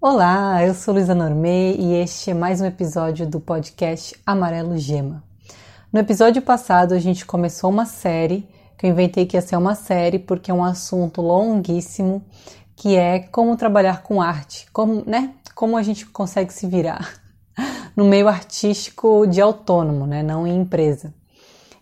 Olá, eu sou Luísa Normei e este é mais um episódio do podcast Amarelo Gema. No episódio passado a gente começou uma série que eu inventei que ia ser uma série porque é um assunto longuíssimo que é como trabalhar com arte, como, né? Como a gente consegue se virar no meio artístico de autônomo, né? Não em empresa.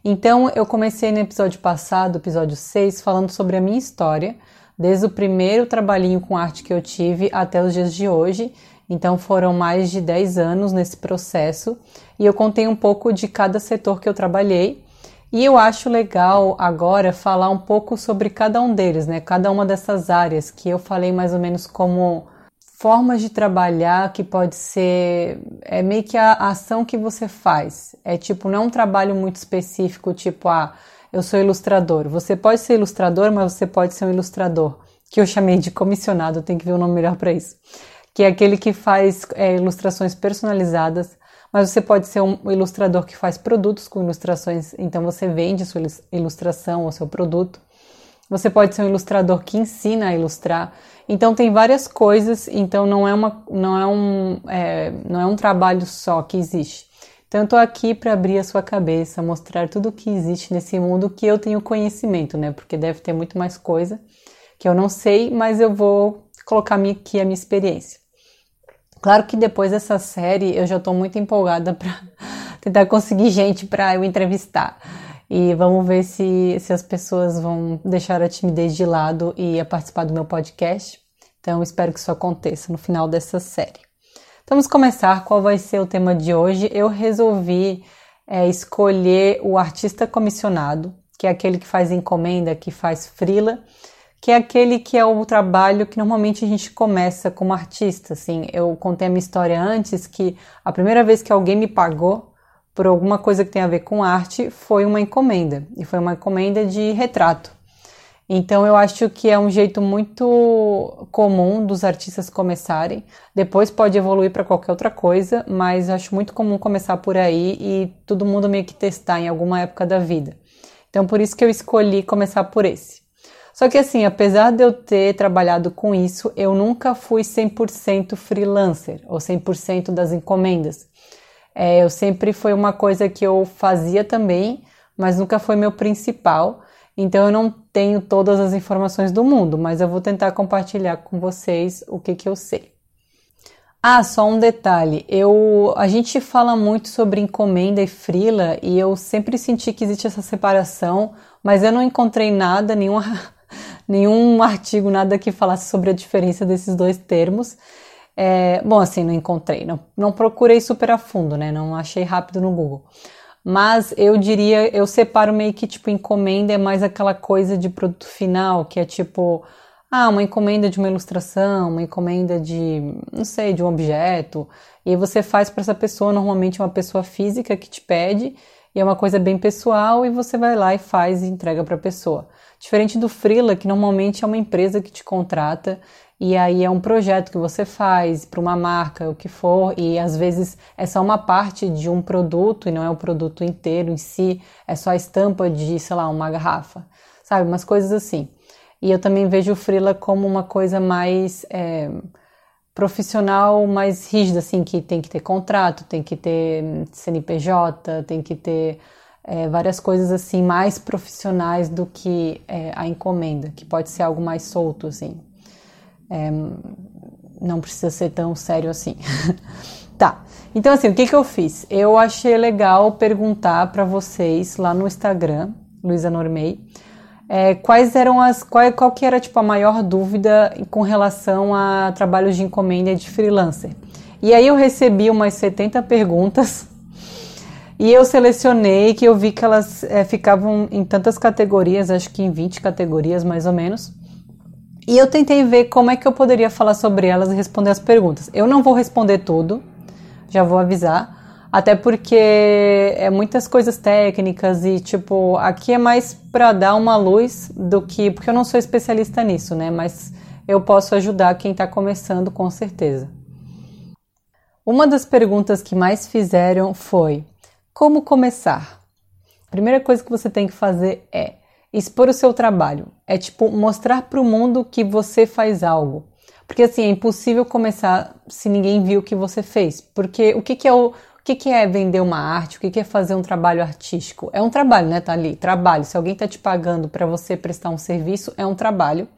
Então eu comecei no episódio passado, episódio 6, falando sobre a minha história desde o primeiro trabalhinho com arte que eu tive até os dias de hoje. Então foram mais de 10 anos nesse processo e eu contei um pouco de cada setor que eu trabalhei. E eu acho legal agora falar um pouco sobre cada um deles, né? Cada uma dessas áreas que eu falei mais ou menos como formas de trabalhar que pode ser é meio que a ação que você faz. É tipo, não é um trabalho muito específico, tipo, ah, eu sou ilustrador. Você pode ser ilustrador, mas você pode ser um ilustrador, que eu chamei de comissionado, tem que ver o um nome melhor para isso. Que é aquele que faz é, ilustrações personalizadas, mas você pode ser um ilustrador que faz produtos com ilustrações, então você vende sua ilustração ou seu produto. Você pode ser um ilustrador que ensina a ilustrar. Então tem várias coisas, então não é, uma, não é, um, é, não é um trabalho só que existe. Então, eu estou aqui para abrir a sua cabeça, mostrar tudo o que existe nesse mundo que eu tenho conhecimento, né? Porque deve ter muito mais coisa que eu não sei, mas eu vou colocar aqui a minha experiência. Claro que depois dessa série eu já estou muito empolgada para tentar conseguir gente para eu entrevistar. E vamos ver se, se as pessoas vão deixar a timidez de lado e participar do meu podcast. Então, espero que isso aconteça no final dessa série. Vamos começar. Qual vai ser o tema de hoje? Eu resolvi é, escolher o artista comissionado, que é aquele que faz encomenda, que faz frila, que é aquele que é o trabalho que normalmente a gente começa como artista. Assim, eu contei a minha história antes que a primeira vez que alguém me pagou por alguma coisa que tem a ver com arte foi uma encomenda e foi uma encomenda de retrato. Então eu acho que é um jeito muito comum dos artistas começarem. Depois pode evoluir para qualquer outra coisa, mas acho muito comum começar por aí e todo mundo meio que testar em alguma época da vida. Então por isso que eu escolhi começar por esse. Só que assim, apesar de eu ter trabalhado com isso, eu nunca fui 100% freelancer ou 100% das encomendas. É, eu sempre foi uma coisa que eu fazia também, mas nunca foi meu principal. Então eu não tenho todas as informações do mundo, mas eu vou tentar compartilhar com vocês o que, que eu sei. Ah, só um detalhe. Eu, a gente fala muito sobre encomenda e frila e eu sempre senti que existe essa separação, mas eu não encontrei nada, nenhum, nenhum artigo, nada que falasse sobre a diferença desses dois termos. É, bom, assim, não encontrei, não, não procurei super a fundo, né? Não achei rápido no Google. Mas eu diria, eu separo meio que tipo encomenda é mais aquela coisa de produto final, que é tipo, ah, uma encomenda de uma ilustração, uma encomenda de, não sei, de um objeto, e aí você faz para essa pessoa, normalmente uma pessoa física que te pede, e é uma coisa bem pessoal e você vai lá e faz e entrega para a pessoa. Diferente do freela, que normalmente é uma empresa que te contrata e aí é um projeto que você faz para uma marca, o que for, e às vezes é só uma parte de um produto e não é o produto inteiro em si, é só a estampa de, sei lá, uma garrafa, sabe? Umas coisas assim. E eu também vejo o Freela como uma coisa mais é, profissional, mais rígida, assim, que tem que ter contrato, tem que ter CNPJ, tem que ter é, várias coisas assim mais profissionais do que é, a encomenda, que pode ser algo mais solto, assim. É, não precisa ser tão sério assim. tá. Então, assim, o que, que eu fiz? Eu achei legal perguntar para vocês lá no Instagram, Luísa Normei, é, quais eram as. Qual, qual que era tipo, a maior dúvida com relação a trabalhos de encomenda de freelancer. E aí eu recebi umas 70 perguntas e eu selecionei que eu vi que elas é, ficavam em tantas categorias, acho que em 20 categorias mais ou menos. E eu tentei ver como é que eu poderia falar sobre elas e responder as perguntas. Eu não vou responder tudo, já vou avisar, até porque é muitas coisas técnicas e tipo, aqui é mais para dar uma luz do que, porque eu não sou especialista nisso, né, mas eu posso ajudar quem está começando com certeza. Uma das perguntas que mais fizeram foi: como começar? A primeira coisa que você tem que fazer é expor o seu trabalho. É tipo mostrar para o mundo que você faz algo. Porque assim, é impossível começar se ninguém viu o que você fez. Porque o que, que é o. O que, que é vender uma arte? O que, que é fazer um trabalho artístico? É um trabalho, né? Tá trabalho. Se alguém tá te pagando para você prestar um serviço, é um trabalho.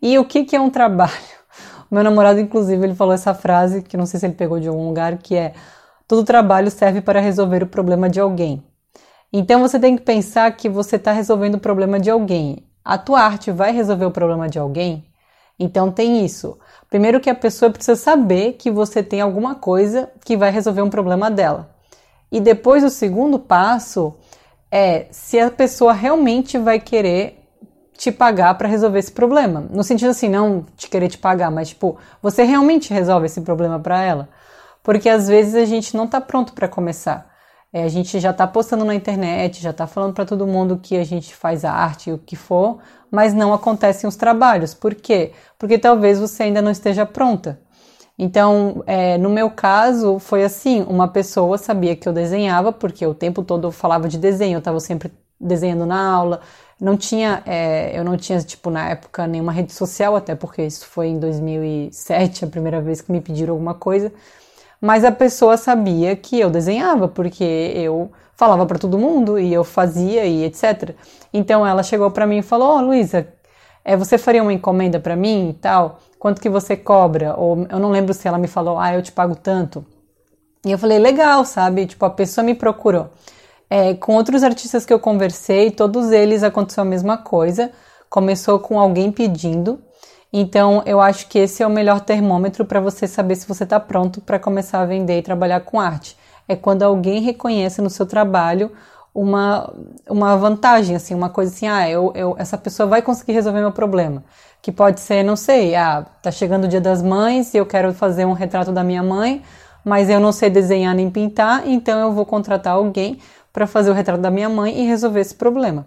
E o que, que é um trabalho? O meu namorado, inclusive, ele falou essa frase, que não sei se ele pegou de algum lugar, que é todo trabalho serve para resolver o problema de alguém. Então você tem que pensar que você está resolvendo o problema de alguém. A tua arte vai resolver o problema de alguém? Então tem isso. Primeiro que a pessoa precisa saber que você tem alguma coisa que vai resolver um problema dela. E depois o segundo passo é se a pessoa realmente vai querer te pagar para resolver esse problema. No sentido assim, não de querer te pagar, mas tipo, você realmente resolve esse problema para ela? Porque às vezes a gente não está pronto para começar. É, a gente já está postando na internet, já está falando para todo mundo que a gente faz arte o que for, mas não acontecem os trabalhos. Por quê? Porque talvez você ainda não esteja pronta. Então, é, no meu caso, foi assim: uma pessoa sabia que eu desenhava, porque o tempo todo eu falava de desenho, eu estava sempre desenhando na aula. Não tinha, é, eu não tinha, tipo, na época, nenhuma rede social, até porque isso foi em 2007, a primeira vez que me pediram alguma coisa mas a pessoa sabia que eu desenhava, porque eu falava para todo mundo e eu fazia e etc. Então ela chegou para mim e falou: "Ó, oh, Luísa, é, você faria uma encomenda para mim e tal? Quanto que você cobra?" Ou eu não lembro se ela me falou: "Ah, eu te pago tanto". E eu falei: "Legal, sabe? Tipo, a pessoa me procurou. É, com outros artistas que eu conversei, todos eles aconteceu a mesma coisa. Começou com alguém pedindo então, eu acho que esse é o melhor termômetro para você saber se você está pronto para começar a vender e trabalhar com arte. É quando alguém reconhece no seu trabalho uma, uma vantagem, assim, uma coisa assim, ah, eu, eu, essa pessoa vai conseguir resolver meu problema. Que pode ser, não sei, ah, tá chegando o dia das mães e eu quero fazer um retrato da minha mãe, mas eu não sei desenhar nem pintar, então eu vou contratar alguém para fazer o retrato da minha mãe e resolver esse problema.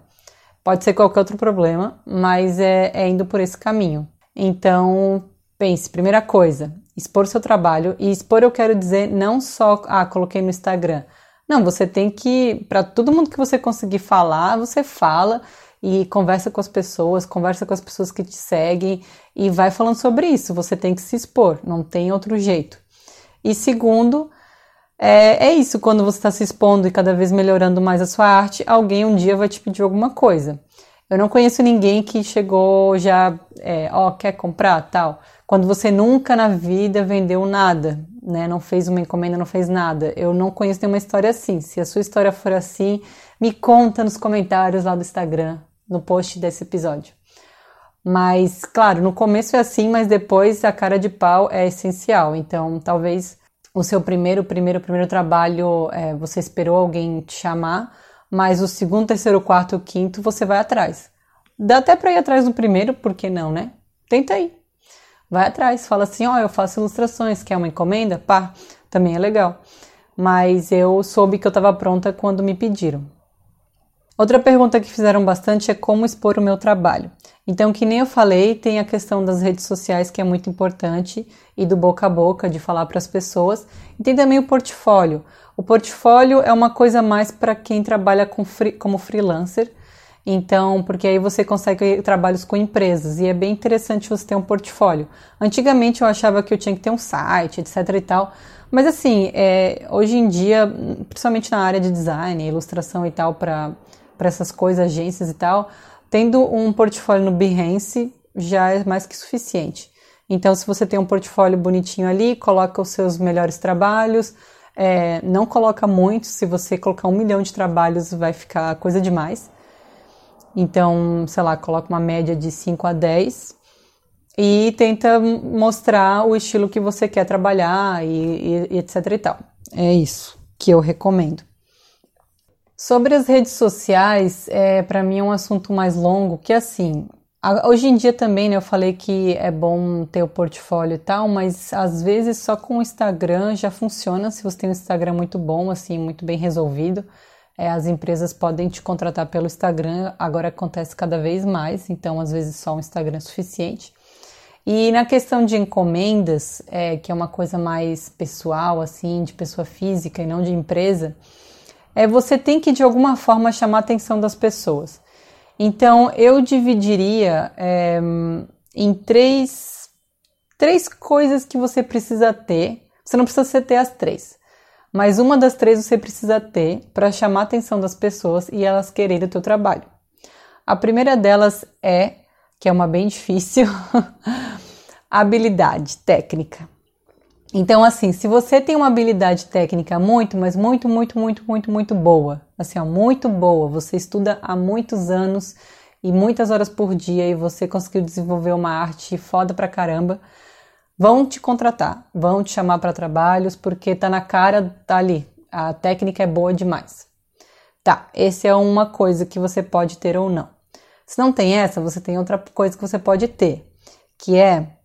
Pode ser qualquer outro problema, mas é, é indo por esse caminho. Então, pense, primeira coisa, expor seu trabalho e expor eu quero dizer não só, ah, coloquei no Instagram. Não, você tem que, para todo mundo que você conseguir falar, você fala e conversa com as pessoas, conversa com as pessoas que te seguem e vai falando sobre isso. Você tem que se expor, não tem outro jeito. E segundo, é, é isso, quando você está se expondo e cada vez melhorando mais a sua arte, alguém um dia vai te pedir alguma coisa. Eu não conheço ninguém que chegou já, é, ó, quer comprar tal. Quando você nunca na vida vendeu nada, né? Não fez uma encomenda, não fez nada. Eu não conheço nenhuma história assim. Se a sua história for assim, me conta nos comentários lá do Instagram, no post desse episódio. Mas, claro, no começo é assim, mas depois a cara de pau é essencial. Então, talvez o seu primeiro, primeiro, primeiro trabalho, é, você esperou alguém te chamar mas o segundo, terceiro, quarto, quinto você vai atrás. Dá até para ir atrás do primeiro, por que não, né? Tenta aí. Vai atrás, fala assim: ó, oh, eu faço ilustrações, quer uma encomenda? Pá, também é legal. Mas eu soube que eu estava pronta quando me pediram. Outra pergunta que fizeram bastante é como expor o meu trabalho. Então, que nem eu falei, tem a questão das redes sociais que é muito importante e do boca a boca, de falar para as pessoas. E tem também o portfólio. O portfólio é uma coisa mais para quem trabalha com free, como freelancer. Então, porque aí você consegue trabalhos com empresas e é bem interessante você ter um portfólio. Antigamente eu achava que eu tinha que ter um site, etc e tal, mas assim, é, hoje em dia, principalmente na área de design, ilustração e tal, para essas coisas, agências e tal, tendo um portfólio no Behance já é mais que suficiente. Então, se você tem um portfólio bonitinho ali, coloca os seus melhores trabalhos, é, não coloca muito, se você colocar um milhão de trabalhos vai ficar coisa demais. Então, sei lá, coloca uma média de 5 a 10 e tenta mostrar o estilo que você quer trabalhar e, e, e etc e tal. É isso que eu recomendo. Sobre as redes sociais, é, para mim é um assunto mais longo, que assim, Hoje em dia também, né, eu falei que é bom ter o portfólio e tal, mas às vezes só com o Instagram já funciona. Se você tem um Instagram muito bom, assim, muito bem resolvido, é, as empresas podem te contratar pelo Instagram. Agora acontece cada vez mais, então às vezes só o Instagram é suficiente. E na questão de encomendas, é, que é uma coisa mais pessoal, assim, de pessoa física e não de empresa, é você tem que de alguma forma chamar a atenção das pessoas. Então, eu dividiria é, em três, três coisas que você precisa ter. Você não precisa ter as três, mas uma das três você precisa ter para chamar a atenção das pessoas e elas quererem o teu trabalho. A primeira delas é, que é uma bem difícil, habilidade técnica. Então, assim, se você tem uma habilidade técnica muito, mas muito, muito, muito, muito, muito boa, assim, ó, muito boa, você estuda há muitos anos e muitas horas por dia e você conseguiu desenvolver uma arte foda pra caramba, vão te contratar, vão te chamar para trabalhos porque tá na cara, tá ali, a técnica é boa demais. Tá, esse é uma coisa que você pode ter ou não. Se não tem essa, você tem outra coisa que você pode ter, que é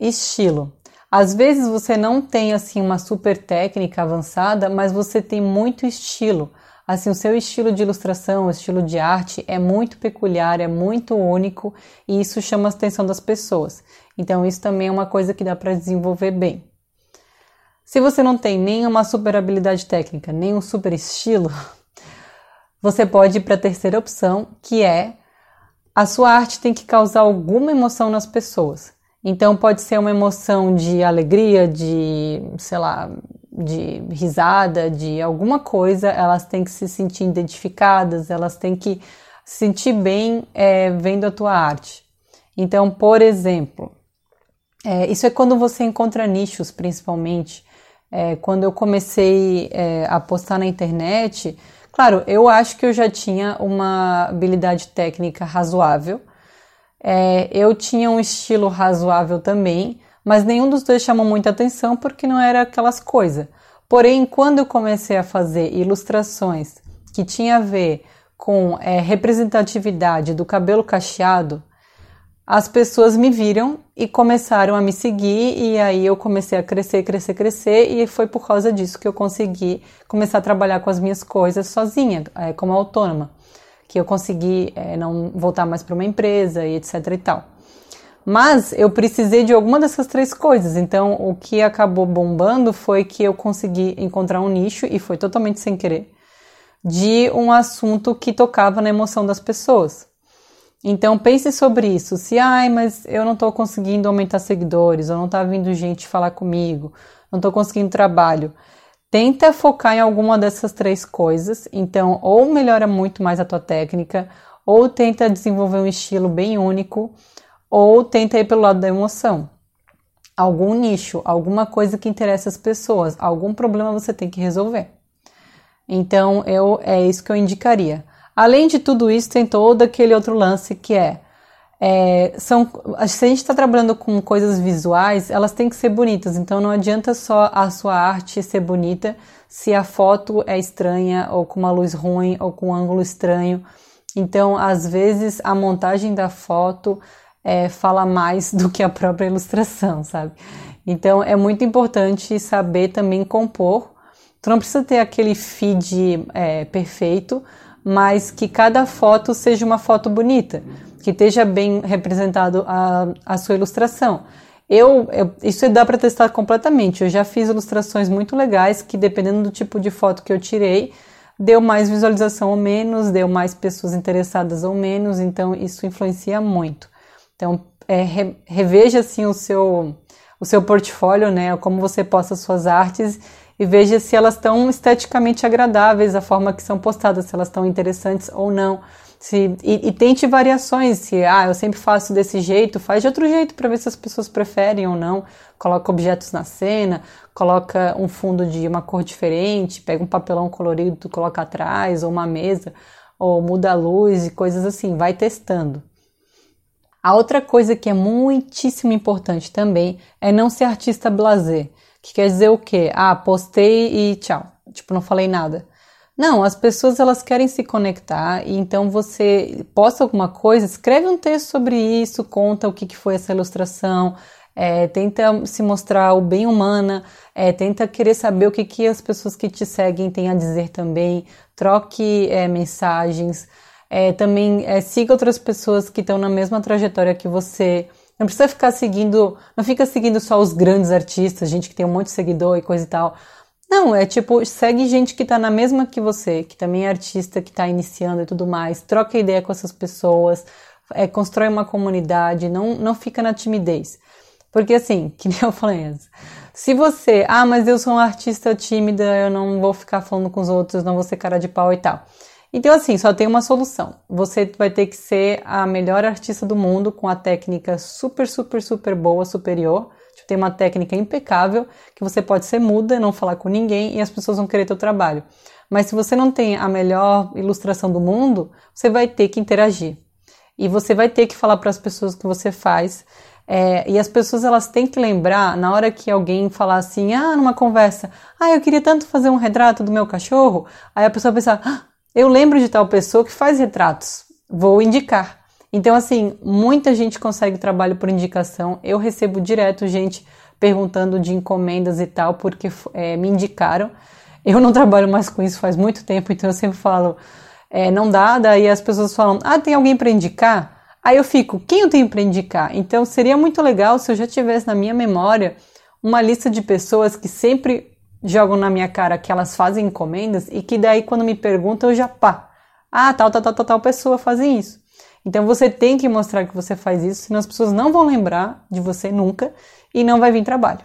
estilo. Às vezes você não tem assim uma super técnica avançada, mas você tem muito estilo. Assim, o seu estilo de ilustração, o estilo de arte é muito peculiar, é muito único e isso chama a atenção das pessoas. Então, isso também é uma coisa que dá para desenvolver bem. Se você não tem nenhuma super habilidade técnica, nem um super estilo, você pode ir para a terceira opção, que é a sua arte tem que causar alguma emoção nas pessoas. Então pode ser uma emoção de alegria, de, sei lá, de risada, de alguma coisa, elas têm que se sentir identificadas, elas têm que se sentir bem é, vendo a tua arte. Então, por exemplo, é, isso é quando você encontra nichos, principalmente. É, quando eu comecei é, a postar na internet, claro, eu acho que eu já tinha uma habilidade técnica razoável, é, eu tinha um estilo razoável também, mas nenhum dos dois chamou muita atenção porque não era aquelas coisas. Porém, quando eu comecei a fazer ilustrações que tinha a ver com é, representatividade do cabelo cacheado, as pessoas me viram e começaram a me seguir, e aí eu comecei a crescer, crescer, crescer, e foi por causa disso que eu consegui começar a trabalhar com as minhas coisas sozinha, é, como autônoma que eu consegui é, não voltar mais para uma empresa e etc e tal. Mas eu precisei de alguma dessas três coisas. Então, o que acabou bombando foi que eu consegui encontrar um nicho, e foi totalmente sem querer, de um assunto que tocava na emoção das pessoas. Então, pense sobre isso. Se, ai, mas eu não estou conseguindo aumentar seguidores, ou não está vindo gente falar comigo, não estou conseguindo trabalho. Tenta focar em alguma dessas três coisas, então ou melhora muito mais a tua técnica, ou tenta desenvolver um estilo bem único, ou tenta ir pelo lado da emoção. Algum nicho, alguma coisa que interessa as pessoas, algum problema você tem que resolver. Então, eu é isso que eu indicaria. Além de tudo isso, tem todo aquele outro lance que é é, são, se a gente está trabalhando com coisas visuais, elas têm que ser bonitas. Então não adianta só a sua arte ser bonita se a foto é estranha, ou com uma luz ruim, ou com um ângulo estranho. Então, às vezes, a montagem da foto é, fala mais do que a própria ilustração, sabe? Então, é muito importante saber também compor. Tu não precisa ter aquele feed é, perfeito, mas que cada foto seja uma foto bonita que esteja bem representado a, a sua ilustração. Eu, eu isso dá para testar completamente. Eu já fiz ilustrações muito legais que, dependendo do tipo de foto que eu tirei, deu mais visualização ou menos, deu mais pessoas interessadas ou menos. Então isso influencia muito. Então é, re, reveja assim o seu o seu portfólio, né? Como você posta suas artes e veja se elas estão esteticamente agradáveis, a forma que são postadas, se elas estão interessantes ou não. Se, e, e, tente variações. Se ah, eu sempre faço desse jeito, faz de outro jeito para ver se as pessoas preferem ou não. Coloca objetos na cena, coloca um fundo de uma cor diferente, pega um papelão colorido, coloca atrás, ou uma mesa, ou muda a luz e coisas assim. Vai testando. A outra coisa que é muitíssimo importante também é não ser artista blazer. Que quer dizer o quê? Ah, postei e tchau. Tipo, não falei nada. Não, as pessoas elas querem se conectar e então você posta alguma coisa, escreve um texto sobre isso, conta o que, que foi essa ilustração, é, tenta se mostrar o bem humana, é, tenta querer saber o que, que as pessoas que te seguem têm a dizer também, troque é, mensagens, é, também é, siga outras pessoas que estão na mesma trajetória que você. Não precisa ficar seguindo, não fica seguindo só os grandes artistas, gente que tem um monte de seguidor e coisa e tal. Não, é tipo, segue gente que tá na mesma que você, que também é artista, que tá iniciando e tudo mais, troca ideia com essas pessoas, é, constrói uma comunidade, não, não fica na timidez. Porque assim, que nem eu falei antes, se você, ah, mas eu sou uma artista tímida, eu não vou ficar falando com os outros, não vou ser cara de pau e tal. Então, assim, só tem uma solução. Você vai ter que ser a melhor artista do mundo com a técnica super, super, super boa, superior. Tem uma técnica impecável que você pode ser muda, não falar com ninguém e as pessoas vão querer teu trabalho. Mas se você não tem a melhor ilustração do mundo, você vai ter que interagir. E você vai ter que falar para as pessoas que você faz. É, e as pessoas elas têm que lembrar, na hora que alguém falar assim, ah, numa conversa, ah, eu queria tanto fazer um retrato do meu cachorro, aí a pessoa vai pensar, ah, eu lembro de tal pessoa que faz retratos, vou indicar. Então, assim, muita gente consegue trabalho por indicação. Eu recebo direto gente perguntando de encomendas e tal, porque é, me indicaram. Eu não trabalho mais com isso faz muito tempo, então eu sempre falo, é, não dá. Daí as pessoas falam, ah, tem alguém para indicar? Aí eu fico, quem eu tenho para indicar? Então seria muito legal se eu já tivesse na minha memória uma lista de pessoas que sempre jogam na minha cara que elas fazem encomendas e que daí quando me perguntam eu já pá, ah, tal, tal, tal, tal, tal pessoa fazem isso. Então você tem que mostrar que você faz isso, senão as pessoas não vão lembrar de você nunca e não vai vir trabalho.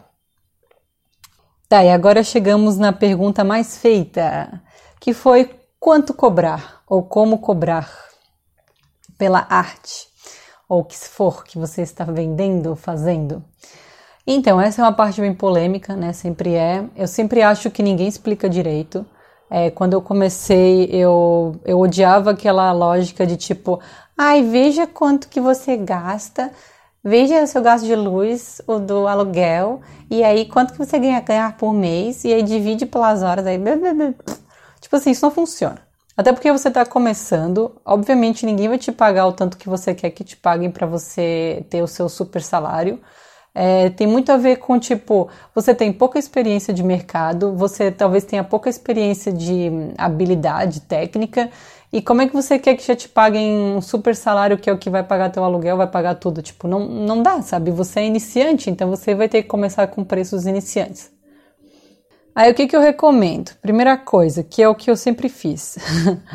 Tá, e agora chegamos na pergunta mais feita, que foi quanto cobrar ou como cobrar pela arte ou que for que você está vendendo ou fazendo. Então, essa é uma parte bem polêmica, né? Sempre é. Eu sempre acho que ninguém explica direito. É, quando eu comecei, eu, eu odiava aquela lógica de tipo, ai, veja quanto que você gasta, veja o seu gasto de luz, o do aluguel, e aí quanto que você ganha, ganhar por mês, e aí divide pelas horas, aí... Tipo assim, isso não funciona. Até porque você está começando, obviamente ninguém vai te pagar o tanto que você quer que te paguem para você ter o seu super salário. É, tem muito a ver com, tipo, você tem pouca experiência de mercado, você talvez tenha pouca experiência de habilidade técnica, e como é que você quer que já te paguem um super salário que é o que vai pagar teu aluguel, vai pagar tudo? Tipo, não, não dá, sabe? Você é iniciante, então você vai ter que começar com preços iniciantes. Aí o que, que eu recomendo? Primeira coisa, que é o que eu sempre fiz.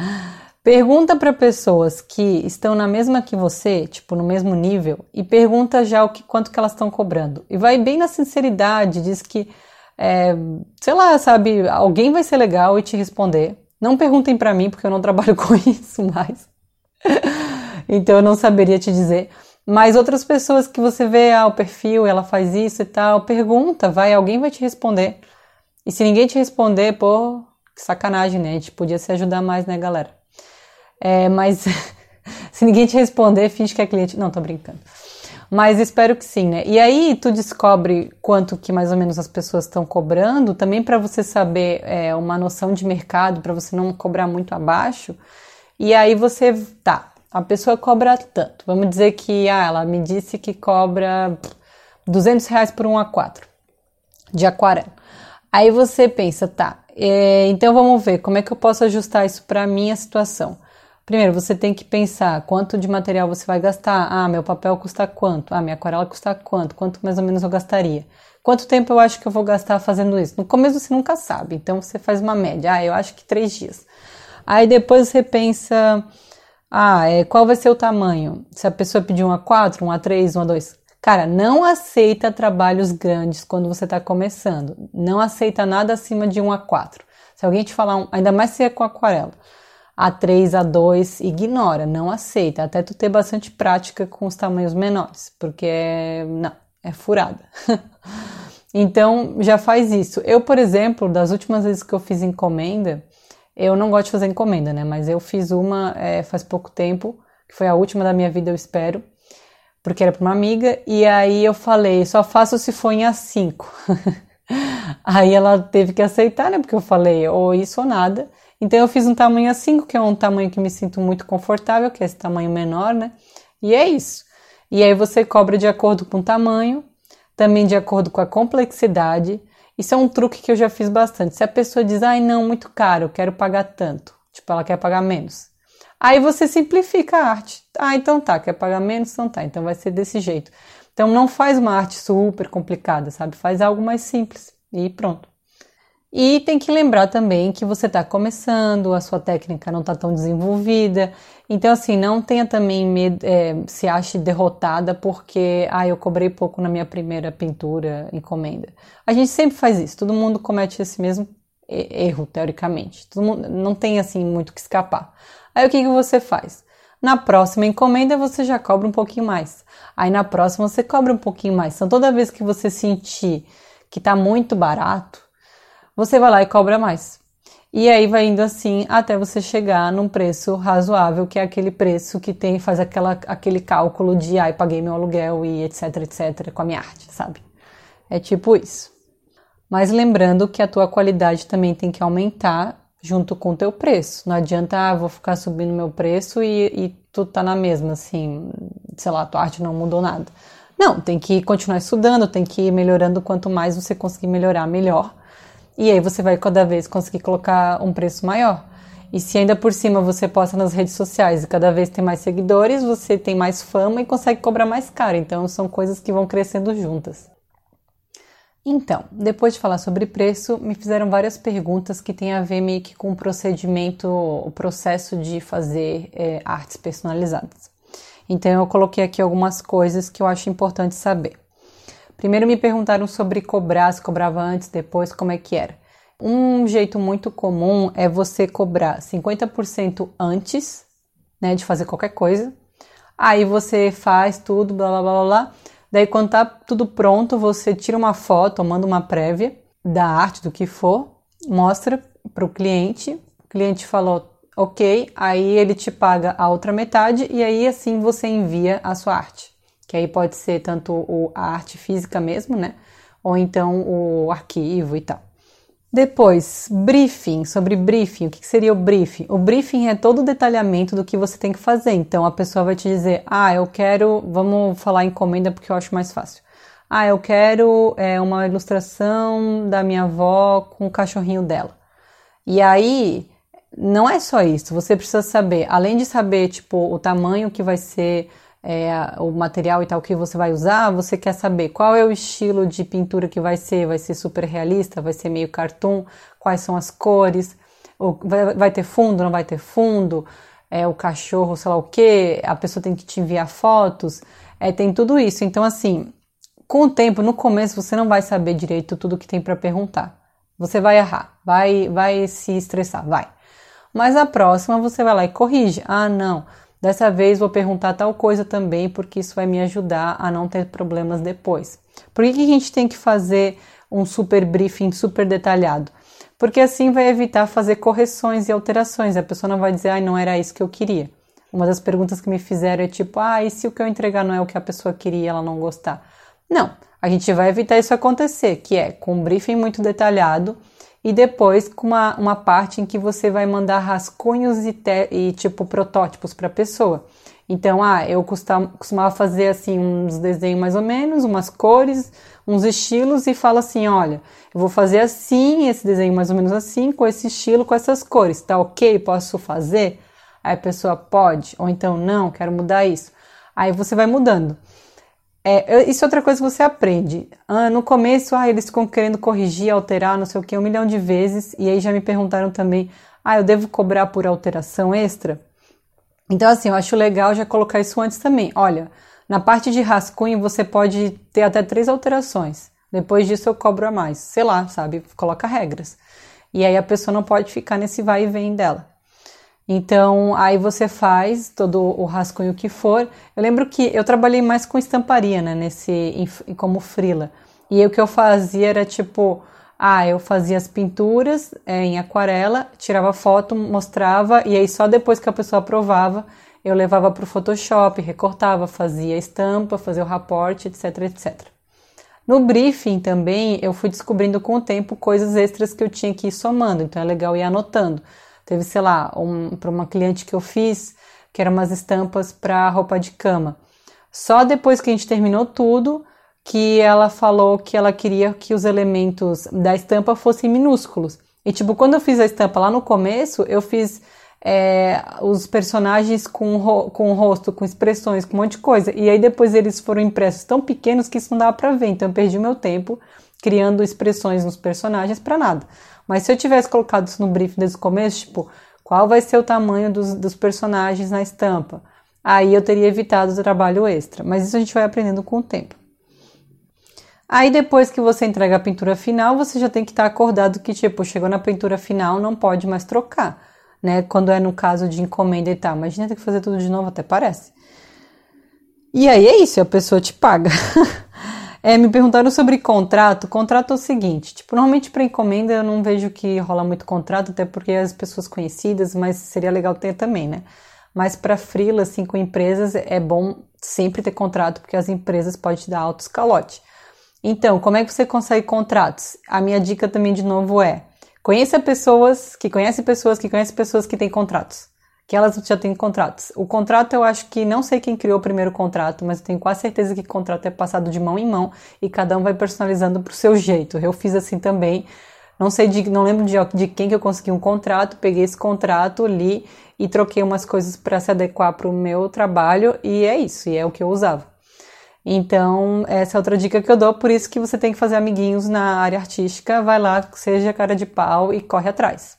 Pergunta para pessoas que estão na mesma que você, tipo no mesmo nível, e pergunta já o que quanto que elas estão cobrando. E vai bem na sinceridade, diz que, é, sei lá, sabe, alguém vai ser legal e te responder. Não perguntem para mim porque eu não trabalho com isso mais. então eu não saberia te dizer. Mas outras pessoas que você vê ah, o perfil, ela faz isso e tal, pergunta, vai, alguém vai te responder. E se ninguém te responder, pô, que sacanagem, né? A gente podia se ajudar mais, né, galera? É, mas se ninguém te responder, finge que é cliente. Não, tô brincando. Mas espero que sim, né? E aí tu descobre quanto que mais ou menos as pessoas estão cobrando, também para você saber é, uma noção de mercado, para você não cobrar muito abaixo. E aí você, tá, a pessoa cobra tanto. Vamos dizer que, ah, ela me disse que cobra 200 reais por um A4 de aquarela. Aí você pensa, tá, é, então vamos ver como é que eu posso ajustar isso para minha situação. Primeiro, você tem que pensar quanto de material você vai gastar. Ah, meu papel custa quanto? Ah, minha aquarela custa quanto? Quanto mais ou menos eu gastaria? Quanto tempo eu acho que eu vou gastar fazendo isso? No começo você nunca sabe, então você faz uma média. Ah, eu acho que três dias. Aí depois você pensa, ah, é, qual vai ser o tamanho? Se a pessoa pedir um A4, um A3, um A2. Cara, não aceita trabalhos grandes quando você está começando. Não aceita nada acima de um A4. Se alguém te falar, um, ainda mais se é com aquarela a3, A2, ignora, não aceita, até tu ter bastante prática com os tamanhos menores, porque é, não, é furada. então já faz isso. Eu, por exemplo, das últimas vezes que eu fiz encomenda, eu não gosto de fazer encomenda, né? Mas eu fiz uma é, faz pouco tempo, que foi a última da minha vida, eu espero, porque era para uma amiga, e aí eu falei, só faço se for em A5. aí ela teve que aceitar, né? Porque eu falei, ou isso ou nada. Então eu fiz um tamanho A5, que é um tamanho que me sinto muito confortável, que é esse tamanho menor, né? E é isso. E aí você cobra de acordo com o tamanho, também de acordo com a complexidade. Isso é um truque que eu já fiz bastante. Se a pessoa diz, ai não, muito caro, eu quero pagar tanto. Tipo, ela quer pagar menos. Aí você simplifica a arte. Ah, então tá, quer pagar menos? Então tá, então vai ser desse jeito. Então não faz uma arte super complicada, sabe? Faz algo mais simples e pronto. E tem que lembrar também que você está começando, a sua técnica não está tão desenvolvida. Então, assim, não tenha também medo, é, se ache derrotada porque, ah, eu cobrei pouco na minha primeira pintura, encomenda. A gente sempre faz isso, todo mundo comete esse mesmo erro, teoricamente. Todo mundo, não tem, assim, muito que escapar. Aí o que, que você faz? Na próxima encomenda você já cobra um pouquinho mais. Aí na próxima você cobra um pouquinho mais. Então toda vez que você sentir que está muito barato, você vai lá e cobra mais. E aí vai indo assim até você chegar num preço razoável, que é aquele preço que tem faz aquela, aquele cálculo de ai, paguei meu aluguel e etc, etc, com a minha arte, sabe? É tipo isso. Mas lembrando que a tua qualidade também tem que aumentar junto com o teu preço. Não adianta, ah, vou ficar subindo meu preço e, e tu tá na mesma, assim, sei lá, tua arte não mudou nada. Não, tem que continuar estudando, tem que ir melhorando. Quanto mais você conseguir melhorar, melhor. E aí você vai cada vez conseguir colocar um preço maior. E se ainda por cima você posta nas redes sociais e cada vez tem mais seguidores, você tem mais fama e consegue cobrar mais caro. Então são coisas que vão crescendo juntas. Então, depois de falar sobre preço, me fizeram várias perguntas que têm a ver meio que com o procedimento, o processo de fazer é, artes personalizadas. Então eu coloquei aqui algumas coisas que eu acho importante saber. Primeiro me perguntaram sobre cobrar, se cobrava antes, depois, como é que era. Um jeito muito comum é você cobrar 50% antes, né, de fazer qualquer coisa. Aí você faz tudo, blá blá blá blá. Daí quando tá tudo pronto, você tira uma foto, manda uma prévia da arte, do que for, mostra para o cliente. O cliente falou ok, aí ele te paga a outra metade e aí assim você envia a sua arte que aí pode ser tanto o, a arte física mesmo, né? Ou então o arquivo e tal. Depois, briefing, sobre briefing. O que seria o briefing? O briefing é todo o detalhamento do que você tem que fazer. Então a pessoa vai te dizer: Ah, eu quero. Vamos falar encomenda porque eu acho mais fácil. Ah, eu quero é, uma ilustração da minha avó com o cachorrinho dela. E aí, não é só isso. Você precisa saber, além de saber, tipo, o tamanho que vai ser é, o material e tal que você vai usar, você quer saber qual é o estilo de pintura que vai ser, vai ser super realista, vai ser meio cartoon, quais são as cores, vai, vai ter fundo, não vai ter fundo, é, o cachorro, sei lá o que, a pessoa tem que te enviar fotos, é, tem tudo isso. Então, assim, com o tempo, no começo, você não vai saber direito tudo que tem para perguntar. Você vai errar, vai, vai se estressar, vai. Mas a próxima você vai lá e corrige. Ah, não Dessa vez vou perguntar tal coisa também, porque isso vai me ajudar a não ter problemas depois. Por que, que a gente tem que fazer um super briefing super detalhado? Porque assim vai evitar fazer correções e alterações. A pessoa não vai dizer, ah, não era isso que eu queria. Uma das perguntas que me fizeram é tipo, ah, e se o que eu entregar não é o que a pessoa queria e ela não gostar? Não, a gente vai evitar isso acontecer, que é com um briefing muito detalhado e depois com uma, uma parte em que você vai mandar rascunhos e, te, e tipo protótipos para a pessoa. Então, ah, eu costumava fazer assim uns desenhos mais ou menos, umas cores, uns estilos e fala assim, olha, eu vou fazer assim, esse desenho mais ou menos assim, com esse estilo, com essas cores, tá ok? Posso fazer? Aí a pessoa pode, ou então não, quero mudar isso. Aí você vai mudando. É, isso é outra coisa que você aprende. Ah, no começo, ah, eles ficam querendo corrigir, alterar, não sei o que, um milhão de vezes. E aí já me perguntaram também, ah, eu devo cobrar por alteração extra? Então, assim, eu acho legal já colocar isso antes também. Olha, na parte de rascunho você pode ter até três alterações. Depois disso eu cobro a mais. Sei lá, sabe? Coloca regras. E aí a pessoa não pode ficar nesse vai e vem dela. Então, aí você faz todo o rascunho que for. Eu lembro que eu trabalhei mais com estamparia, né, nesse como frila. E o que eu fazia era tipo, ah, eu fazia as pinturas é, em aquarela, tirava foto, mostrava e aí só depois que a pessoa aprovava, eu levava para o Photoshop, recortava, fazia estampa, fazia o raporte, etc, etc. No briefing também eu fui descobrindo com o tempo coisas extras que eu tinha que ir somando, então é legal ir anotando. Teve, sei lá, um, para uma cliente que eu fiz, que eram umas estampas para roupa de cama. Só depois que a gente terminou tudo, que ela falou que ela queria que os elementos da estampa fossem minúsculos. E, tipo, quando eu fiz a estampa lá no começo, eu fiz é, os personagens com, ro com rosto, com expressões, com um monte de coisa. E aí depois eles foram impressos tão pequenos que isso não dava pra ver. Então eu perdi meu tempo, criando expressões nos personagens para nada. Mas se eu tivesse colocado isso no briefing desde o começo, tipo, qual vai ser o tamanho dos, dos personagens na estampa? Aí eu teria evitado o trabalho extra. Mas isso a gente vai aprendendo com o tempo. Aí depois que você entrega a pintura final, você já tem que estar acordado que, tipo, chegou na pintura final, não pode mais trocar, né? Quando é no caso de encomenda e tal. Imagina ter que fazer tudo de novo, até parece. E aí é isso, a pessoa te paga. é, me perguntaram sobre contrato. Contrato é o seguinte, tipo, normalmente para encomenda eu não vejo que rola muito contrato, até porque as pessoas conhecidas, mas seria legal ter também, né? Mas para freela, assim, com empresas, é bom sempre ter contrato, porque as empresas podem te dar alto escalote. Então, como é que você consegue contratos? A minha dica também, de novo, é conheça pessoas que conhecem pessoas que conhecem pessoas que têm contratos. Que elas já têm contratos. O contrato, eu acho que não sei quem criou o primeiro contrato, mas eu tenho quase certeza que o contrato é passado de mão em mão e cada um vai personalizando para o seu jeito. Eu fiz assim também. Não sei de, não lembro de, de quem que eu consegui um contrato, peguei esse contrato, li e troquei umas coisas para se adequar para o meu trabalho e é isso, e é o que eu usava. Então, essa é outra dica que eu dou, por isso que você tem que fazer amiguinhos na área artística, vai lá, seja cara de pau e corre atrás.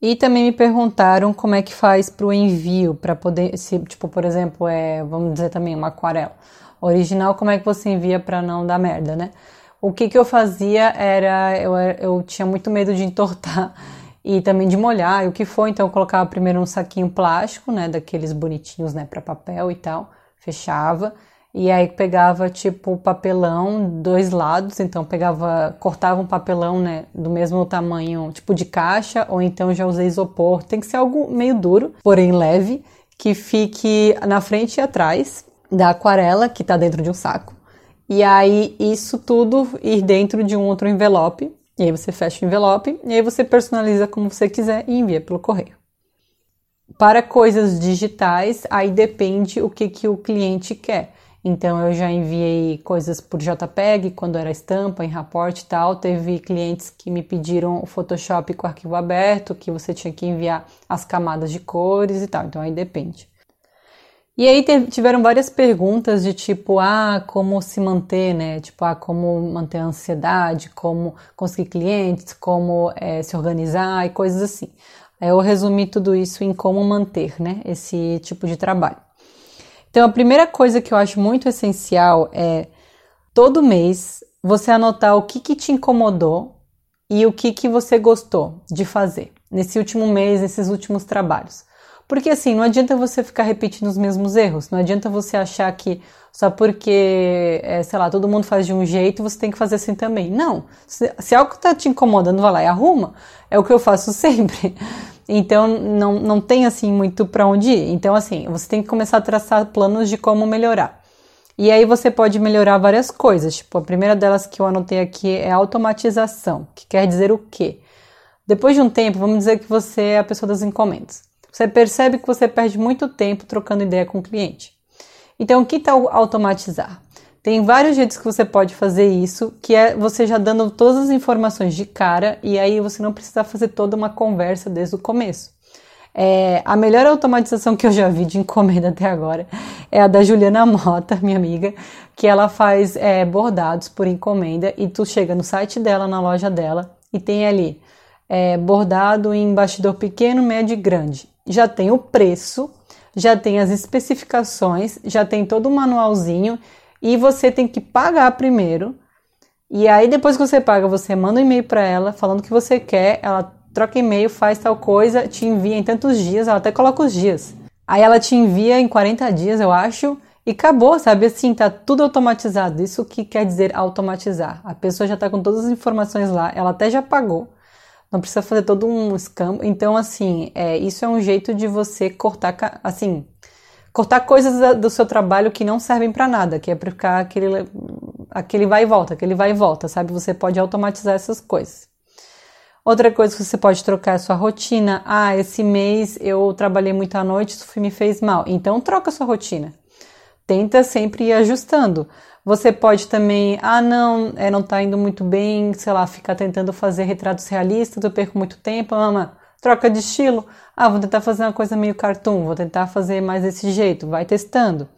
E também me perguntaram como é que faz para o envio, para poder, se, tipo, por exemplo, é, vamos dizer também uma aquarela original, como é que você envia para não dar merda, né? O que, que eu fazia era, eu, eu tinha muito medo de entortar e também de molhar, e o que foi, então eu colocava primeiro um saquinho plástico, né, daqueles bonitinhos, né, para papel e tal, fechava e aí pegava tipo papelão dois lados, então pegava, cortava um papelão, né, do mesmo tamanho, tipo de caixa, ou então já usei isopor. Tem que ser algo meio duro, porém leve, que fique na frente e atrás da aquarela que tá dentro de um saco. E aí isso tudo ir dentro de um outro envelope. E aí você fecha o envelope e aí você personaliza como você quiser e envia pelo correio. Para coisas digitais, aí depende o que, que o cliente quer. Então eu já enviei coisas por JPEG quando era estampa, em rapport e tal. Teve clientes que me pediram o Photoshop com arquivo aberto, que você tinha que enviar as camadas de cores e tal. Então aí depende. E aí tiveram várias perguntas de tipo, ah, como se manter, né? Tipo, ah, como manter a ansiedade, como conseguir clientes, como é, se organizar e coisas assim. Eu resumi tudo isso em como manter né, esse tipo de trabalho. Então, a primeira coisa que eu acho muito essencial é todo mês você anotar o que, que te incomodou e o que, que você gostou de fazer nesse último mês, nesses últimos trabalhos. Porque assim, não adianta você ficar repetindo os mesmos erros, não adianta você achar que só porque, é, sei lá, todo mundo faz de um jeito, você tem que fazer assim também. Não. Se, se algo está te incomodando, vai lá e arruma. É o que eu faço sempre. Então, não, não tem assim muito para onde ir. Então, assim, você tem que começar a traçar planos de como melhorar. E aí você pode melhorar várias coisas. Tipo, a primeira delas que eu anotei aqui é automatização, que quer dizer o quê? Depois de um tempo, vamos dizer que você é a pessoa das encomendas. Você percebe que você perde muito tempo trocando ideia com o cliente. Então, que tal automatizar? Tem vários jeitos que você pode fazer isso, que é você já dando todas as informações de cara e aí você não precisa fazer toda uma conversa desde o começo. É, a melhor automatização que eu já vi de encomenda até agora é a da Juliana Mota, minha amiga, que ela faz é, bordados por encomenda e tu chega no site dela, na loja dela, e tem ali é, bordado em bastidor pequeno, médio e grande. Já tem o preço, já tem as especificações, já tem todo o manualzinho e você tem que pagar primeiro. E aí depois que você paga, você manda um e-mail para ela falando que você quer, ela troca e-mail, faz tal coisa, te envia em tantos dias, ela até coloca os dias. Aí ela te envia em 40 dias, eu acho, e acabou, sabe? Assim, tá tudo automatizado. Isso que quer dizer automatizar. A pessoa já tá com todas as informações lá, ela até já pagou. Não precisa fazer todo um escampo. Então, assim, é, isso é um jeito de você cortar, assim, cortar coisas do seu trabalho que não servem para nada, que é para ficar aquele, aquele vai e volta, aquele vai e volta, sabe? Você pode automatizar essas coisas. Outra coisa que você pode trocar é a sua rotina. Ah, esse mês eu trabalhei muito à noite, isso me fez mal. Então troca a sua rotina. Tenta sempre ir ajustando. Você pode também, ah, não, é, não tá indo muito bem, sei lá, ficar tentando fazer retratos realistas, eu perco muito tempo, mama, troca de estilo. Ah, vou tentar fazer uma coisa meio cartoon, vou tentar fazer mais desse jeito, vai testando.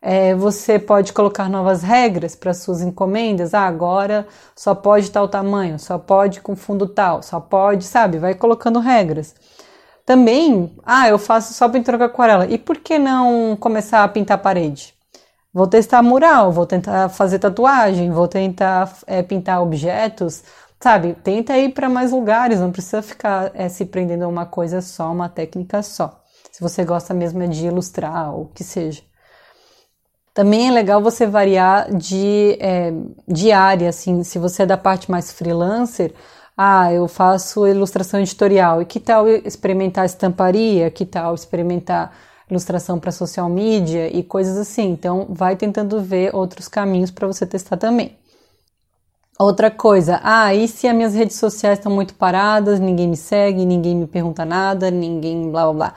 É, você pode colocar novas regras para suas encomendas. Ah, agora só pode tal tamanho, só pode com fundo tal, só pode, sabe? Vai colocando regras. Também, ah, eu faço só pintura com aquarela. E por que não começar a pintar a parede? Vou testar mural, vou tentar fazer tatuagem, vou tentar é, pintar objetos, sabe? Tenta ir para mais lugares, não precisa ficar é, se prendendo a uma coisa só, uma técnica só. Se você gosta mesmo é de ilustrar ou o que seja. Também é legal você variar de, é, de área, assim, se você é da parte mais freelancer, ah, eu faço ilustração editorial. E que tal experimentar estamparia? Que tal experimentar ilustração para social media e coisas assim? Então, vai tentando ver outros caminhos para você testar também. Outra coisa, ah, e se as minhas redes sociais estão muito paradas, ninguém me segue, ninguém me pergunta nada, ninguém blá blá blá.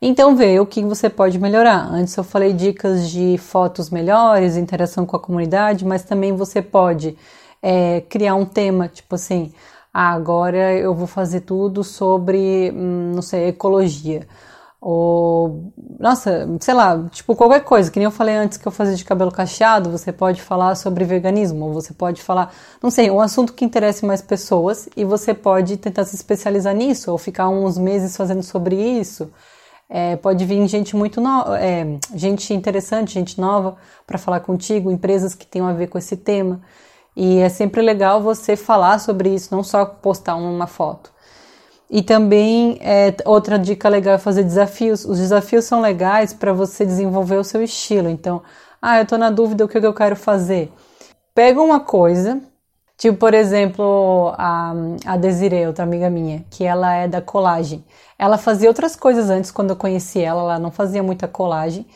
Então vê o que você pode melhorar. Antes eu falei dicas de fotos melhores, interação com a comunidade, mas também você pode é, criar um tema, tipo assim, ah, agora eu vou fazer tudo sobre, hum, não sei, ecologia. Ou, nossa, sei lá, tipo qualquer coisa, que nem eu falei antes que eu fazia de cabelo cacheado, você pode falar sobre veganismo, ou você pode falar, não sei, um assunto que interesse mais pessoas e você pode tentar se especializar nisso, ou ficar uns meses fazendo sobre isso. É, pode vir gente muito é, gente interessante, gente nova para falar contigo, empresas que tenham a ver com esse tema. E é sempre legal você falar sobre isso, não só postar uma foto. E também é, outra dica legal é fazer desafios. Os desafios são legais para você desenvolver o seu estilo. Então, ah, eu estou na dúvida o que eu quero fazer. Pega uma coisa, tipo por exemplo a, a Desiree, outra amiga minha, que ela é da colagem. Ela fazia outras coisas antes quando eu conheci ela, ela não fazia muita colagem.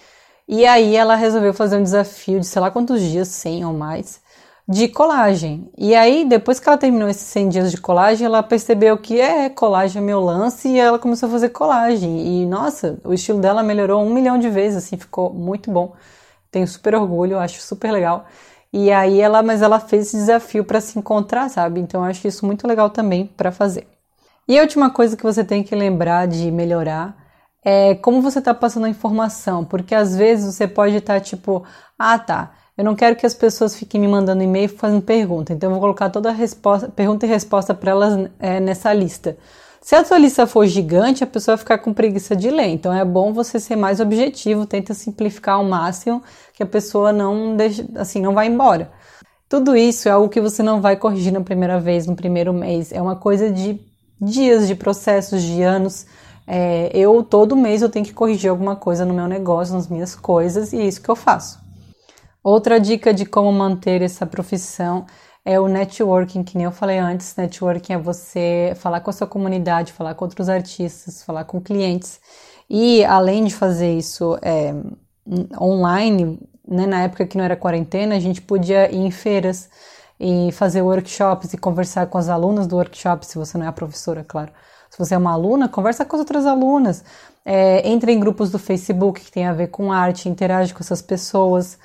E aí ela resolveu fazer um desafio de sei lá quantos dias, 100 ou mais, de colagem. E aí, depois que ela terminou esses 100 dias de colagem, ela percebeu que é colagem é meu lance e ela começou a fazer colagem. E nossa, o estilo dela melhorou um milhão de vezes, assim, ficou muito bom. Tenho super orgulho, acho super legal. E aí ela, mas ela fez esse desafio para se encontrar, sabe? Então eu acho isso muito legal também para fazer. E a última coisa que você tem que lembrar de melhorar é como você está passando a informação, porque às vezes você pode estar tá, tipo, ah tá, eu não quero que as pessoas fiquem me mandando e-mail fazendo pergunta, então eu vou colocar toda a resposta, pergunta e resposta para elas é, nessa lista. Se a sua lista for gigante, a pessoa vai ficar com preguiça de ler. Então é bom você ser mais objetivo, tenta simplificar ao máximo, que a pessoa não deixe, assim, não vai embora. Tudo isso é algo que você não vai corrigir na primeira vez, no primeiro mês. É uma coisa de dias, de processos, de anos. É, eu todo mês eu tenho que corrigir alguma coisa no meu negócio, nas minhas coisas, e é isso que eu faço. Outra dica de como manter essa profissão é o networking, que nem eu falei antes. Networking é você falar com a sua comunidade, falar com outros artistas, falar com clientes. E além de fazer isso é, online, né, na época que não era quarentena, a gente podia ir em feiras e fazer workshops e conversar com as alunas do workshop, se você não é a professora, claro. Se você é uma aluna, conversa com as outras alunas. É, entre em grupos do Facebook que tem a ver com arte, interage com essas pessoas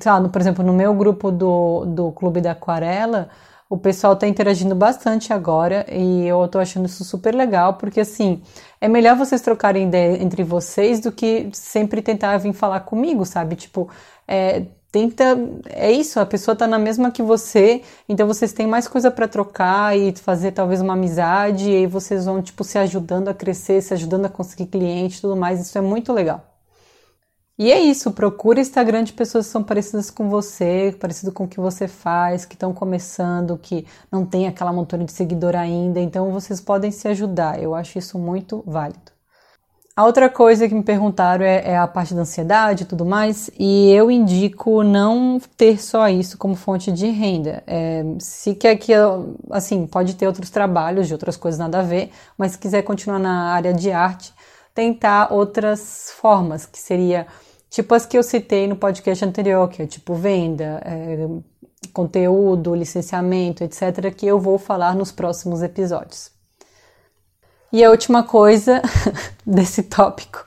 sei lá, no, por exemplo, no meu grupo do, do Clube da Aquarela, o pessoal está interagindo bastante agora e eu estou achando isso super legal, porque assim, é melhor vocês trocarem ideia entre vocês do que sempre tentar vir falar comigo, sabe? Tipo, é, tenta. É isso, a pessoa está na mesma que você, então vocês têm mais coisa para trocar e fazer talvez uma amizade, e aí vocês vão, tipo, se ajudando a crescer, se ajudando a conseguir cliente e tudo mais. Isso é muito legal. E é isso, procura Instagram de pessoas que são parecidas com você, parecido com o que você faz, que estão começando, que não tem aquela montanha de seguidor ainda, então vocês podem se ajudar. Eu acho isso muito válido. A outra coisa que me perguntaram é, é, a parte da ansiedade e tudo mais, e eu indico não ter só isso como fonte de renda. É, se quer que, assim, pode ter outros trabalhos de outras coisas nada a ver, mas se quiser continuar na área de arte, tentar outras formas, que seria Tipo as que eu citei no podcast anterior, que é tipo venda, é, conteúdo, licenciamento, etc., que eu vou falar nos próximos episódios. E a última coisa desse tópico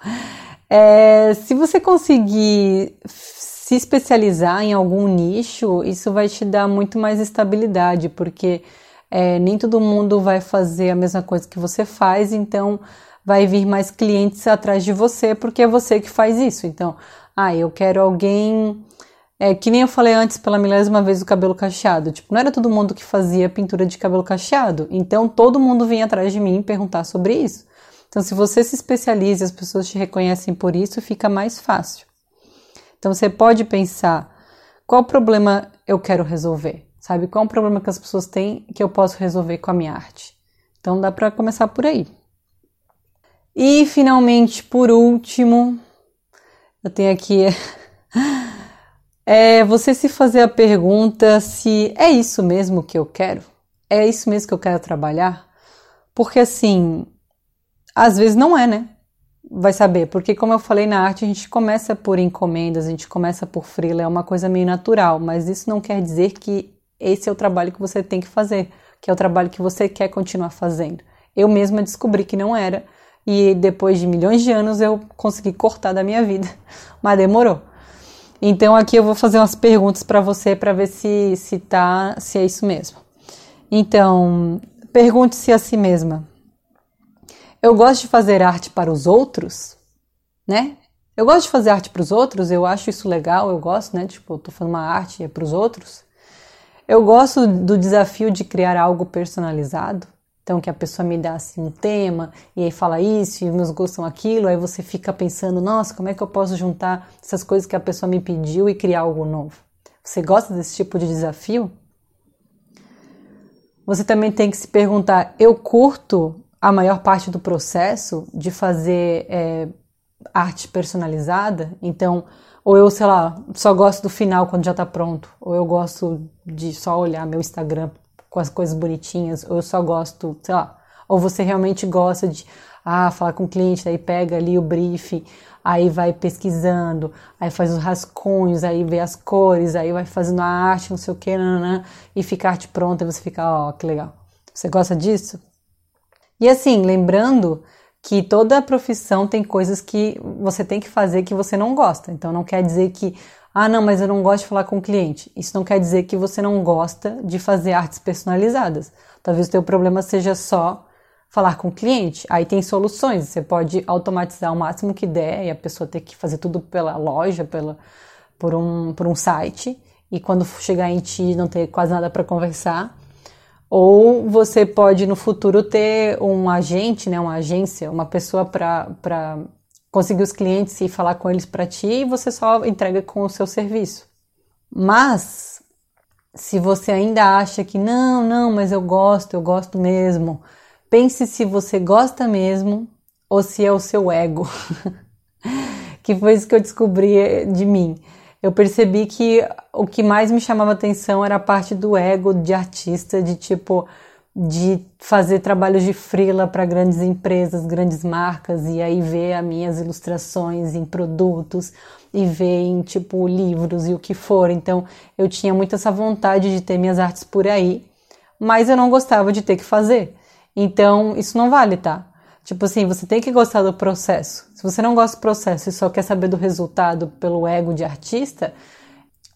é se você conseguir se especializar em algum nicho, isso vai te dar muito mais estabilidade, porque é, nem todo mundo vai fazer a mesma coisa que você faz, então vai vir mais clientes atrás de você porque é você que faz isso. Então, Ah, eu quero alguém. É, que nem eu falei antes pela milésima vez do cabelo cacheado. Tipo, não era todo mundo que fazia pintura de cabelo cacheado. Então todo mundo vinha atrás de mim perguntar sobre isso. Então, se você se especializa e as pessoas te reconhecem por isso, fica mais fácil. Então, você pode pensar qual problema eu quero resolver, sabe? Qual é o problema que as pessoas têm que eu posso resolver com a minha arte? Então, dá para começar por aí. E, finalmente, por último, eu tenho aqui é você se fazer a pergunta se é isso mesmo que eu quero? É isso mesmo que eu quero trabalhar? Porque assim, às vezes não é, né? Vai saber, porque como eu falei na arte, a gente começa por encomendas, a gente começa por freela, é uma coisa meio natural, mas isso não quer dizer que esse é o trabalho que você tem que fazer, que é o trabalho que você quer continuar fazendo. Eu mesma descobri que não era, e depois de milhões de anos eu consegui cortar da minha vida, mas demorou. Então aqui eu vou fazer umas perguntas para você para ver se se tá, se é isso mesmo. Então, pergunte-se a si mesma: eu gosto de fazer arte para os outros, né? Eu gosto de fazer arte para os outros, eu acho isso legal, eu gosto, né? Tipo, eu tô fazendo uma arte é para os outros. Eu gosto do desafio de criar algo personalizado. Então, que a pessoa me dá assim um tema e aí fala isso e meus gostos são aquilo, aí você fica pensando, nossa, como é que eu posso juntar essas coisas que a pessoa me pediu e criar algo novo? Você gosta desse tipo de desafio? Você também tem que se perguntar, eu curto a maior parte do processo de fazer é, arte personalizada. Então, ou eu, sei lá, só gosto do final quando já está pronto, ou eu gosto de só olhar meu Instagram com as coisas bonitinhas, ou eu só gosto, sei lá, ou você realmente gosta de ah, falar com o cliente, aí pega ali o briefing, aí vai pesquisando, aí faz os rascunhos, aí vê as cores, aí vai fazendo a arte, não sei o que, e fica arte pronta e você fica, ó, oh, que legal. Você gosta disso? E assim, lembrando que toda profissão tem coisas que você tem que fazer que você não gosta. Então não quer dizer que, ah, não, mas eu não gosto de falar com o cliente. Isso não quer dizer que você não gosta de fazer artes personalizadas. Talvez o teu problema seja só falar com o cliente. Aí tem soluções. Você pode automatizar o máximo que der e a pessoa ter que fazer tudo pela loja, pela, por, um, por um site. E quando chegar em ti não ter quase nada para conversar, ou você pode no futuro ter um agente, né, uma agência, uma pessoa para conseguir os clientes e falar com eles para ti e você só entrega com o seu serviço. Mas se você ainda acha que não, não, mas eu gosto, eu gosto mesmo, pense se você gosta mesmo ou se é o seu ego. que foi isso que eu descobri de mim eu percebi que o que mais me chamava atenção era a parte do ego de artista, de tipo de fazer trabalhos de frila para grandes empresas, grandes marcas e aí ver as minhas ilustrações em produtos e ver em tipo livros e o que for. Então eu tinha muito essa vontade de ter minhas artes por aí, mas eu não gostava de ter que fazer. Então isso não vale, tá? Tipo assim, você tem que gostar do processo. Se você não gosta do processo e só quer saber do resultado pelo ego de artista,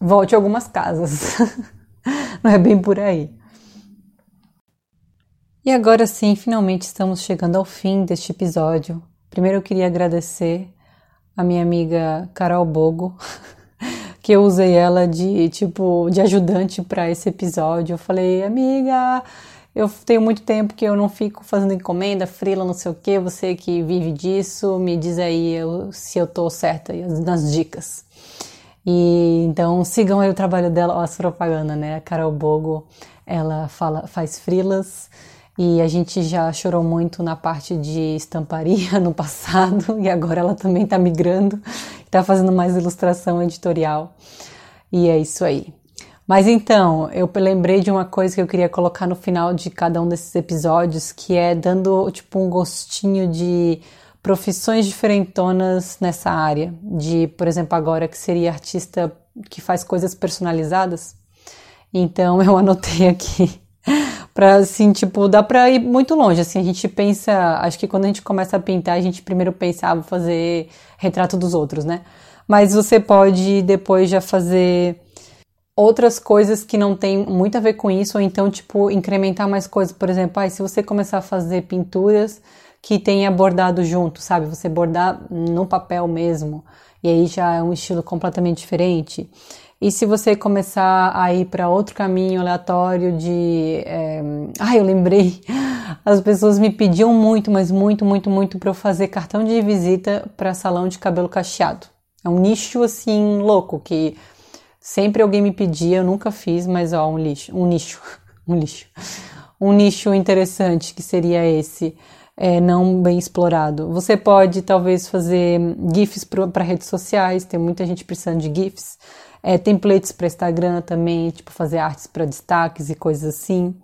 volte algumas casas. não é bem por aí. E agora sim, finalmente estamos chegando ao fim deste episódio. Primeiro eu queria agradecer a minha amiga Carol Bogo, que eu usei ela de tipo de ajudante para esse episódio. Eu falei, amiga, eu tenho muito tempo que eu não fico fazendo encomenda, frila, não sei o que. Você que vive disso, me diz aí eu, se eu tô certa nas dicas. E então sigam aí o trabalho dela, ó, as propaganda, né? A Carol Bogo, ela fala, faz frilas e a gente já chorou muito na parte de estamparia no passado e agora ela também tá migrando, tá fazendo mais ilustração editorial. E é isso aí. Mas então, eu lembrei de uma coisa que eu queria colocar no final de cada um desses episódios, que é dando tipo um gostinho de profissões diferentonas nessa área. De, por exemplo, agora que seria artista que faz coisas personalizadas. Então eu anotei aqui para assim, tipo, dá para ir muito longe. Assim, a gente pensa, acho que quando a gente começa a pintar, a gente primeiro pensa, ah, fazer retrato dos outros, né? Mas você pode depois já fazer outras coisas que não tem muito a ver com isso, ou então, tipo, incrementar mais coisas. Por exemplo, ah, se você começar a fazer pinturas que tenha bordado junto, sabe? Você bordar no papel mesmo. e aí já é um estilo completamente diferente. E se você começar a ir para outro caminho aleatório de. É... Ah, eu lembrei! As pessoas me pediam muito, mas muito, muito, muito para eu fazer cartão de visita para salão de cabelo cacheado. É um nicho assim louco que sempre alguém me pedia, eu nunca fiz, mas ó, um lixo, um nicho, um lixo. Um nicho interessante que seria esse. É, não bem explorado. Você pode talvez fazer GIFs para redes sociais, tem muita gente precisando de GIFs é, templates para Instagram também, tipo fazer artes para destaques e coisas assim.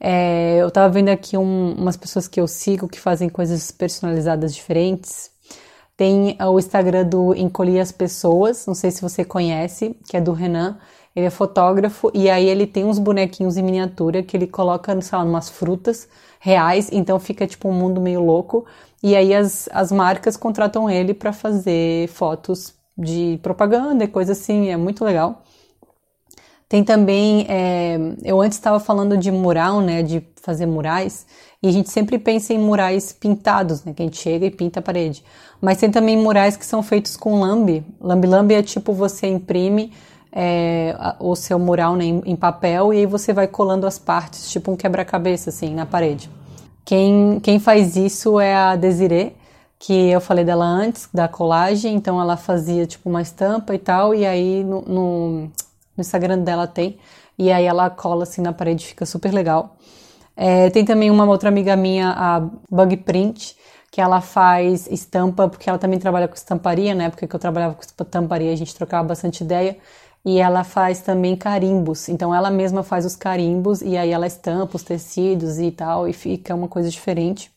É, eu tava vendo aqui um, umas pessoas que eu sigo que fazem coisas personalizadas diferentes. Tem o Instagram do Encolhi as Pessoas, não sei se você conhece, que é do Renan. Ele é fotógrafo e aí ele tem uns bonequinhos em miniatura que ele coloca, sei lá, umas frutas reais, então fica tipo um mundo meio louco. E aí as, as marcas contratam ele para fazer fotos de propaganda e coisa assim, é muito legal. Tem também, é, eu antes estava falando de mural, né, de fazer murais, e a gente sempre pensa em murais pintados, né, que a gente chega e pinta a parede. Mas tem também murais que são feitos com lambe. Lambe-lambe é tipo você imprime é, o seu mural né, em, em, papel e aí você vai colando as partes, tipo um quebra-cabeça, assim, na parede. Quem, quem faz isso é a Desiree, que eu falei dela antes, da colagem, então ela fazia tipo uma estampa e tal, e aí no, no, no Instagram dela tem, e aí ela cola assim na parede, fica super legal. É, tem também uma outra amiga minha, a Bug Print, que ela faz estampa, porque ela também trabalha com estamparia, na época que eu trabalhava com estamparia a gente trocava bastante ideia, e ela faz também carimbos, então ela mesma faz os carimbos, e aí ela estampa os tecidos e tal, e fica uma coisa diferente.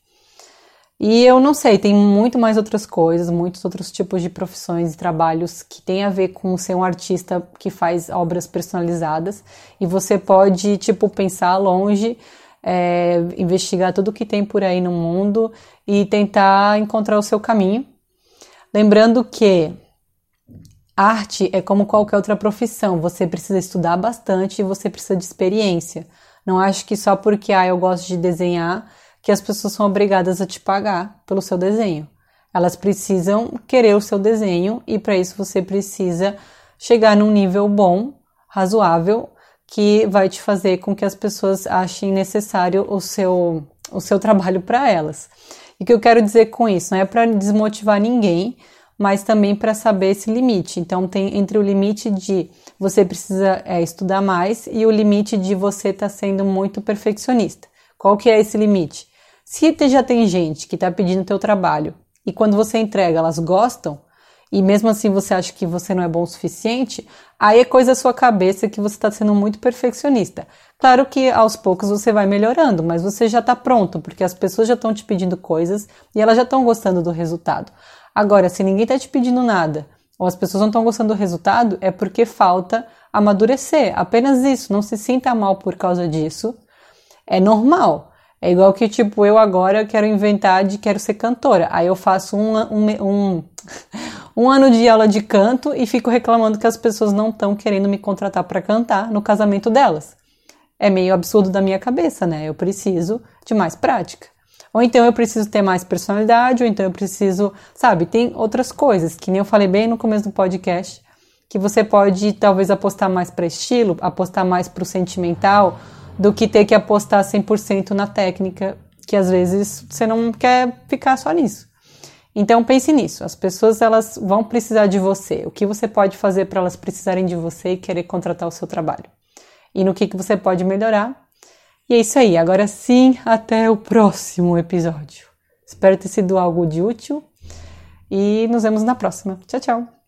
E eu não sei, tem muito mais outras coisas, muitos outros tipos de profissões e trabalhos que tem a ver com ser um artista que faz obras personalizadas. E você pode, tipo, pensar longe, é, investigar tudo que tem por aí no mundo e tentar encontrar o seu caminho. Lembrando que arte é como qualquer outra profissão, você precisa estudar bastante e você precisa de experiência. Não acho que só porque ah, eu gosto de desenhar que as pessoas são obrigadas a te pagar pelo seu desenho. Elas precisam querer o seu desenho e para isso você precisa chegar num nível bom, razoável, que vai te fazer com que as pessoas achem necessário o seu, o seu trabalho para elas. E o que eu quero dizer com isso? Não é para desmotivar ninguém, mas também para saber esse limite. Então, tem entre o limite de você precisa é, estudar mais e o limite de você estar tá sendo muito perfeccionista. Qual que é esse limite? Se já tem gente que está pedindo teu trabalho e quando você entrega elas gostam e mesmo assim você acha que você não é bom o suficiente, aí é coisa da sua cabeça que você está sendo muito perfeccionista. Claro que aos poucos você vai melhorando, mas você já está pronto porque as pessoas já estão te pedindo coisas e elas já estão gostando do resultado. Agora, se ninguém está te pedindo nada ou as pessoas não estão gostando do resultado, é porque falta amadurecer. Apenas isso. Não se sinta mal por causa disso. É normal. É igual que, tipo, eu agora quero inventar de quero ser cantora. Aí eu faço um, um, um, um ano de aula de canto e fico reclamando que as pessoas não estão querendo me contratar para cantar no casamento delas. É meio absurdo da minha cabeça, né? Eu preciso de mais prática. Ou então eu preciso ter mais personalidade, ou então eu preciso, sabe, tem outras coisas, que nem eu falei bem no começo do podcast, que você pode talvez apostar mais para estilo, apostar mais para o sentimental, do que ter que apostar 100% na técnica, que às vezes você não quer ficar só nisso. Então pense nisso, as pessoas elas vão precisar de você. O que você pode fazer para elas precisarem de você e querer contratar o seu trabalho? E no que, que você pode melhorar? E é isso aí, agora sim, até o próximo episódio. Espero ter sido algo de útil e nos vemos na próxima. Tchau, tchau!